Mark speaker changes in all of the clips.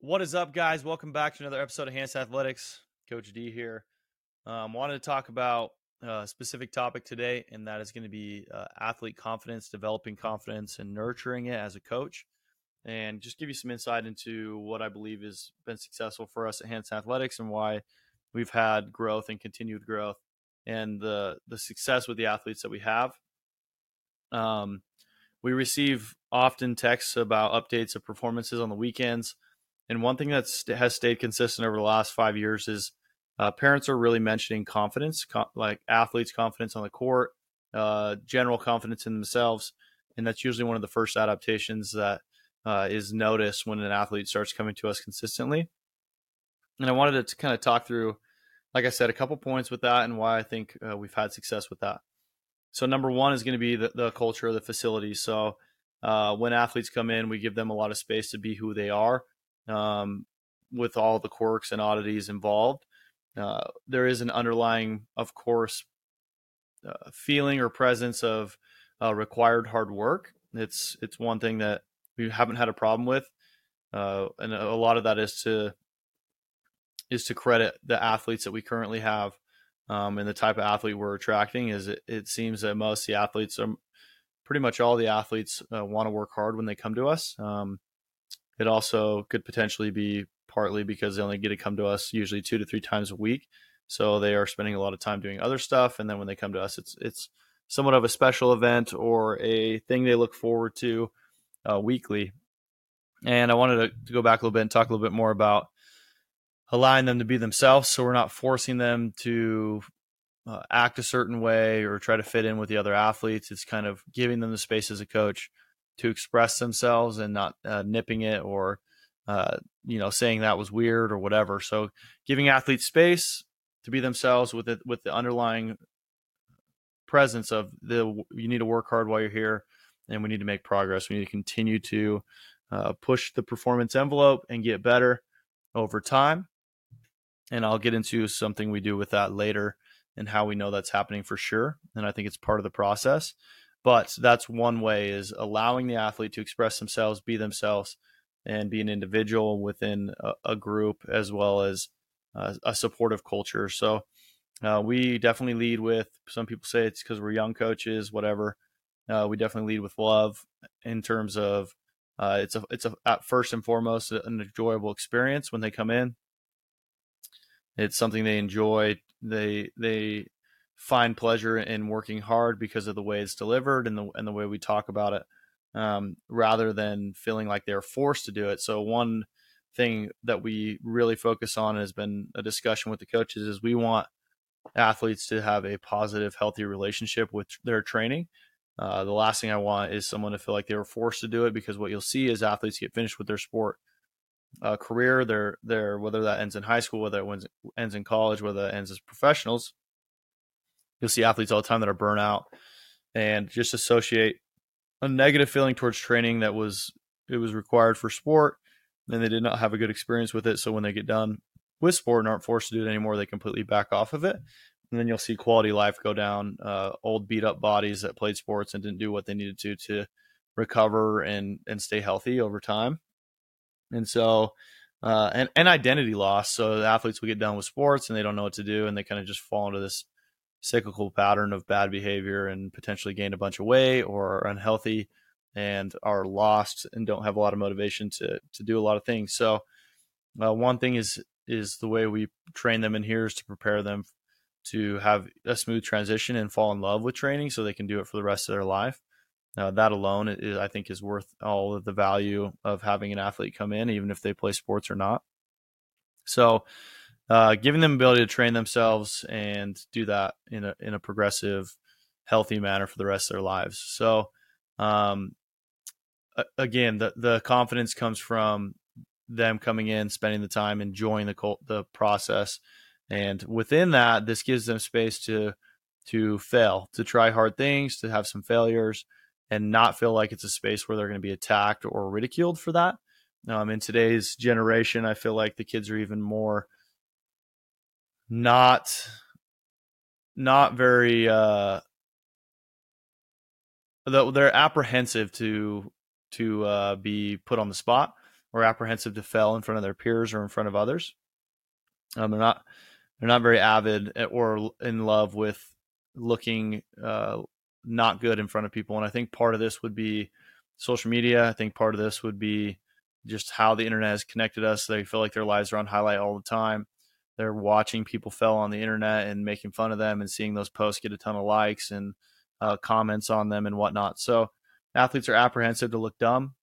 Speaker 1: What is up, guys? Welcome back to another episode of Hansen Athletics. Coach D here. Um, wanted to talk about a specific topic today, and that is going to be uh, athlete confidence, developing confidence, and nurturing it as a coach, and just give you some insight into what I believe has been successful for us at Hansen Athletics and why we've had growth and continued growth, and the the success with the athletes that we have. Um, we receive often texts about updates of performances on the weekends and one thing that has stayed consistent over the last five years is uh, parents are really mentioning confidence, co- like athletes' confidence on the court, uh, general confidence in themselves, and that's usually one of the first adaptations that uh, is noticed when an athlete starts coming to us consistently. And I wanted to kind of talk through, like I said, a couple points with that and why I think uh, we've had success with that. So number one is going to be the, the culture of the facility. So uh, when athletes come in, we give them a lot of space to be who they are um, with all the quirks and oddities involved. Uh, there is an underlying, of course, uh, feeling or presence of uh, required hard work. It's it's one thing that we haven't had a problem with, uh, and a lot of that is to is to credit the athletes that we currently have um, and the type of athlete we're attracting. Is it, it seems that most the athletes are pretty much all the athletes uh, want to work hard when they come to us. Um, it also could potentially be partly because they only get to come to us usually two to three times a week. So they are spending a lot of time doing other stuff, and then when they come to us, it's it's somewhat of a special event or a thing they look forward to uh, weekly. And I wanted to, to, go back a little bit and talk a little bit more about allowing them to be themselves, so we're not forcing them to uh, act a certain way or try to fit in with the other athletes. It's kind of giving them the space as a coach to express themselves and not uh, nipping it or uh, you know saying that was weird or whatever. So giving athletes space to be themselves with it with the underlying presence of the you need to work hard while you're here and we need to make progress. We need to continue to uh, push the performance envelope and get better over time. And I'll get into something we do with that later and how we know that's happening for sure. And I think it's part of the process. But that's one way is allowing the athlete to express themselves, be themselves, and be an individual within a, a group as well as uh, a supportive culture. So uh, we definitely lead with. Some people say it's because we're young coaches, whatever. Uh, we definitely lead with love in terms of uh, it's a it's a at first and foremost an enjoyable experience when they come in. It's something they enjoy. They they find pleasure in working hard because of the way it's delivered and the and the way we talk about it, um, rather than feeling like they're forced to do it. So one thing that we really focus on has been a discussion with the coaches is we want athletes to have a positive, healthy relationship with their training. Uh, the last thing I want is someone to feel like they were forced to do it because what you'll see is athletes get finished with their sport uh, career, their their whether that ends in high school, whether it ends in college, whether it ends as professionals, You'll see athletes all the time that are burnout and just associate a negative feeling towards training that was it was required for sport and they did not have a good experience with it. So when they get done with sport and aren't forced to do it anymore they completely back off of it. And then you'll see quality life go down uh, old beat up bodies that played sports and didn't do what they needed to to recover and and stay healthy over time. And so uh, and, and identity loss. So the athletes will get done with sports and they don't know what to do and they kind of just fall into this cyclical pattern of bad behavior and potentially gain a bunch of weight or are unhealthy and are lost and don't have a lot of motivation to to do a lot of things. So uh, one thing is is the way we train them in here is to prepare them to have a smooth transition and fall in love with training so they can do it for the rest of their life. Uh, that alone, is, I think, is worth all of the value of having an athlete come in, even if they play sports or not. So, uh, giving them ability to train themselves and do that in a in a progressive, healthy manner for the rest of their lives. So, um, again, the the confidence comes from them coming in, spending the time, enjoying the the process, and within that, this gives them space to to fail, to try hard things, to have some failures, and not feel like it's a space where they're going to be attacked or ridiculed for that. Um, in today's generation, I feel like the kids are even more not not very uh they're apprehensive to to uh, be put on the spot or apprehensive to fail in front of their peers or in front of others. Um, they're not they're not very avid or in love with looking uh, not good in front of people. And I think part of this would be social media. I think part of this would be just how the internet has connected us. They feel like their lives are on highlight all the time. They're watching people fail on the internet and making fun of them and seeing those posts get a ton of likes and uh, comments on them and whatnot. So athletes are apprehensive to look dumb.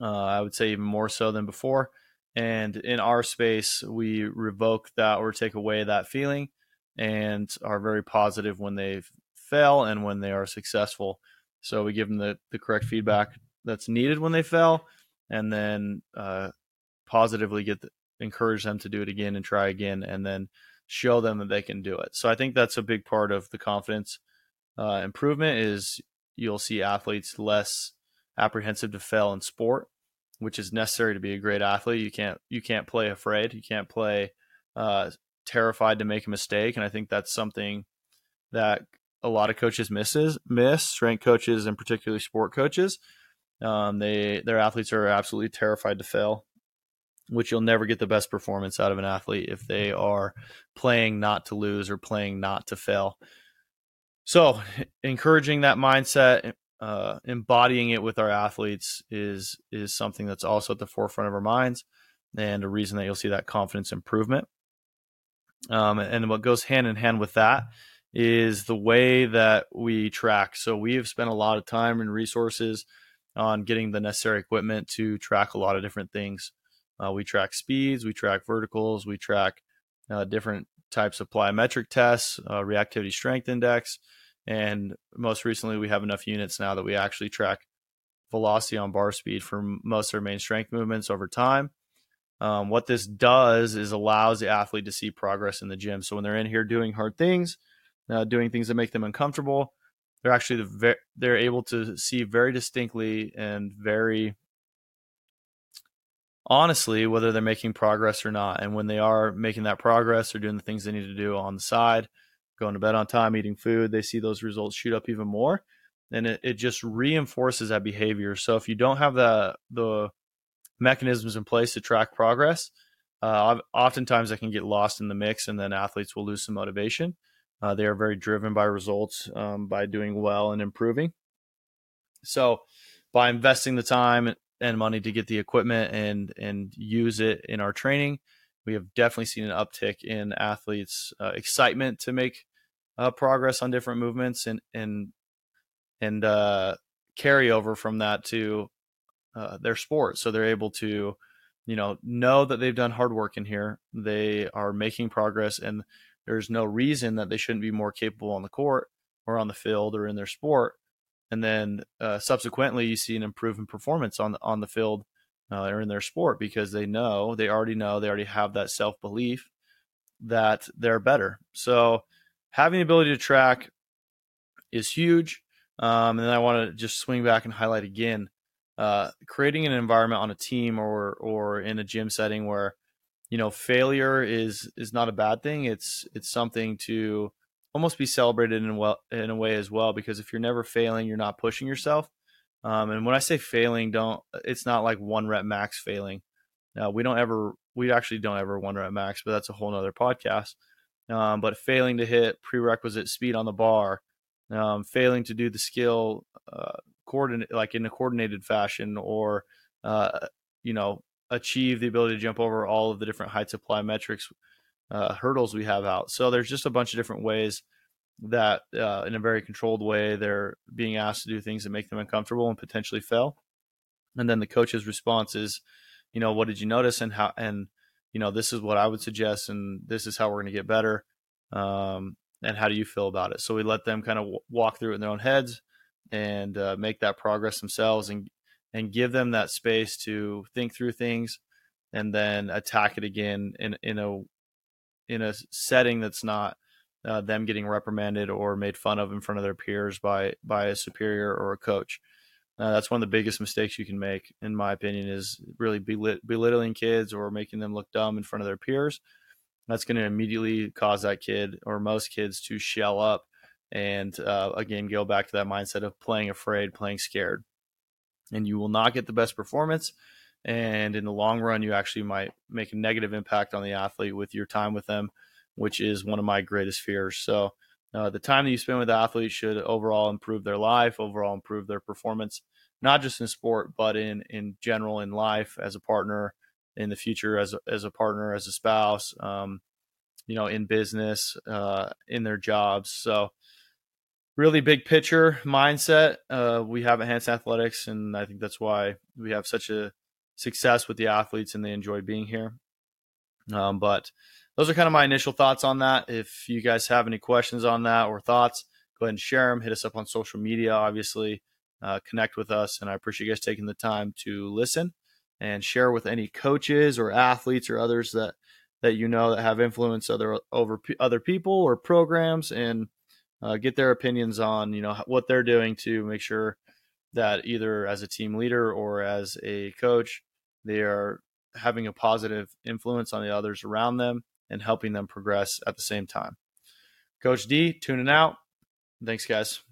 Speaker 1: Uh, I would say even more so than before. And in our space, we revoke that or take away that feeling and are very positive when they fail and when they are successful. So we give them the, the correct feedback that's needed when they fail and then uh, positively get the, encourage them to do it again and try again and then show them that they can do it. So I think that's a big part of the confidence uh, improvement is you'll see athletes less apprehensive to fail in sport, which is necessary to be a great athlete. You can't you can't play afraid. You can't play uh, terrified to make a mistake, and I think that's something that a lot of coaches misses miss strength coaches and particularly sport coaches. Um, they their athletes are absolutely terrified to fail, which you'll never get the best performance out of an athlete if they are playing not to lose or playing not to fail. So, encouraging that mindset, uh, embodying it with our athletes is is something that's also at the forefront of our minds, and a reason that you'll see that confidence improvement. Um, and what goes hand in hand with that is the way that we track. So we have spent a lot of time and resources on getting the necessary equipment to track a lot of different things. Uh, we track speeds, we track verticals, we track uh, different types of plyometric tests, uh, reactivity strength index, and most recently, we have enough units now that we actually track velocity on bar speed for most of our main strength movements over time. Um, what this does is allows the athlete to see progress in the gym. So when they're in here doing hard things, uh, doing things that make them uncomfortable, they're actually the they're able to see very distinctly and very honestly whether they're making progress or not. And when they are making that progress, they're doing the things they need to do on the side going to bed on time, eating food, they see those results shoot up even more. And it, it just reinforces that behavior. So if you don't have the the mechanisms in place to track progress, uh, oftentimes that can get lost in the mix, and then athletes will lose some motivation. Uh, they are very driven by results, um, by doing well and improving. So, by investing the time and money to get the equipment and and use it in our training, we have definitely seen an uptick in athletes' uh, excitement to make uh, progress on different movements and and and uh, carry over from that to uh, their sport. So they're able to, you know, know that they've done hard work in here. They are making progress, and there's no reason that they shouldn't be more capable on the court or on the field or in their sport. And then uh, subsequently, you see an improvement performance on on the field uh, or in their sport because they know they already know they already have that self belief that they're better. So having the ability to track is huge. Um, and then I want to just swing back and highlight again uh, creating an environment on a team or or in a gym setting where you know failure is is not a bad thing. It's it's something to almost be celebrated in well in a way as well because if you're never failing, you're not pushing yourself. Um, and when I say failing, don't it's not like one rep max failing. Uh, we don't ever we actually don't ever one rep max, but that's a whole nother podcast. Um, but failing to hit prerequisite speed on the bar, um, failing to do the skill uh, coordinate like in a coordinated fashion, or uh, you know achieve the ability to jump over all of the different heights of plyometrics uh, hurdles we have out. So there's just a bunch of different ways that uh, in a very controlled way they're being asked to do things that make them uncomfortable and potentially fail. And then the coach's response is, you know, what did you notice and how and you know this is what I would suggest and this is how we're going to get better. Um, and how do you feel about it? So we let them kind of w- walk through it in their own heads and uh, make that progress themselves and and give them that space to think through things and then attack it again in in a in a setting that's not uh, them getting reprimanded or made fun of in front of their peers by by a superior or a coach. Uh, that's one of the biggest mistakes you can make, in my opinion, is really belit- belittling kids or making them look dumb in front of their peers. That's going to immediately cause that kid or most kids to shell up and uh, again go back to that mindset of playing afraid, playing scared, and you will not get the best performance and in the long run, you actually might make a negative impact on the athlete with your time with them, which is one of my greatest fears. So, uh, the time that you spend with athletes should overall improve their life, overall improve their performance, not just in sport, but in in general in life as a partner, in the future as a, as a partner, as a spouse, um, you know, in business, uh, in their jobs. So, really big picture mindset uh, we have Hansen Athletics, and I think that's why we have such a success with the athletes and they enjoy being here. Um, but those are kind of my initial thoughts on that. If you guys have any questions on that or thoughts, go ahead and share them. Hit us up on social media, obviously. Uh, connect with us, and I appreciate you guys taking the time to listen and share with any coaches or athletes or others that that you know that have influence other over other people or programs and uh, get their opinions on you know what they're doing to make sure that either as a team leader or as a coach they are having a positive influence on the others around them and helping them progress at the same time. Coach d tuning out. Thanks guys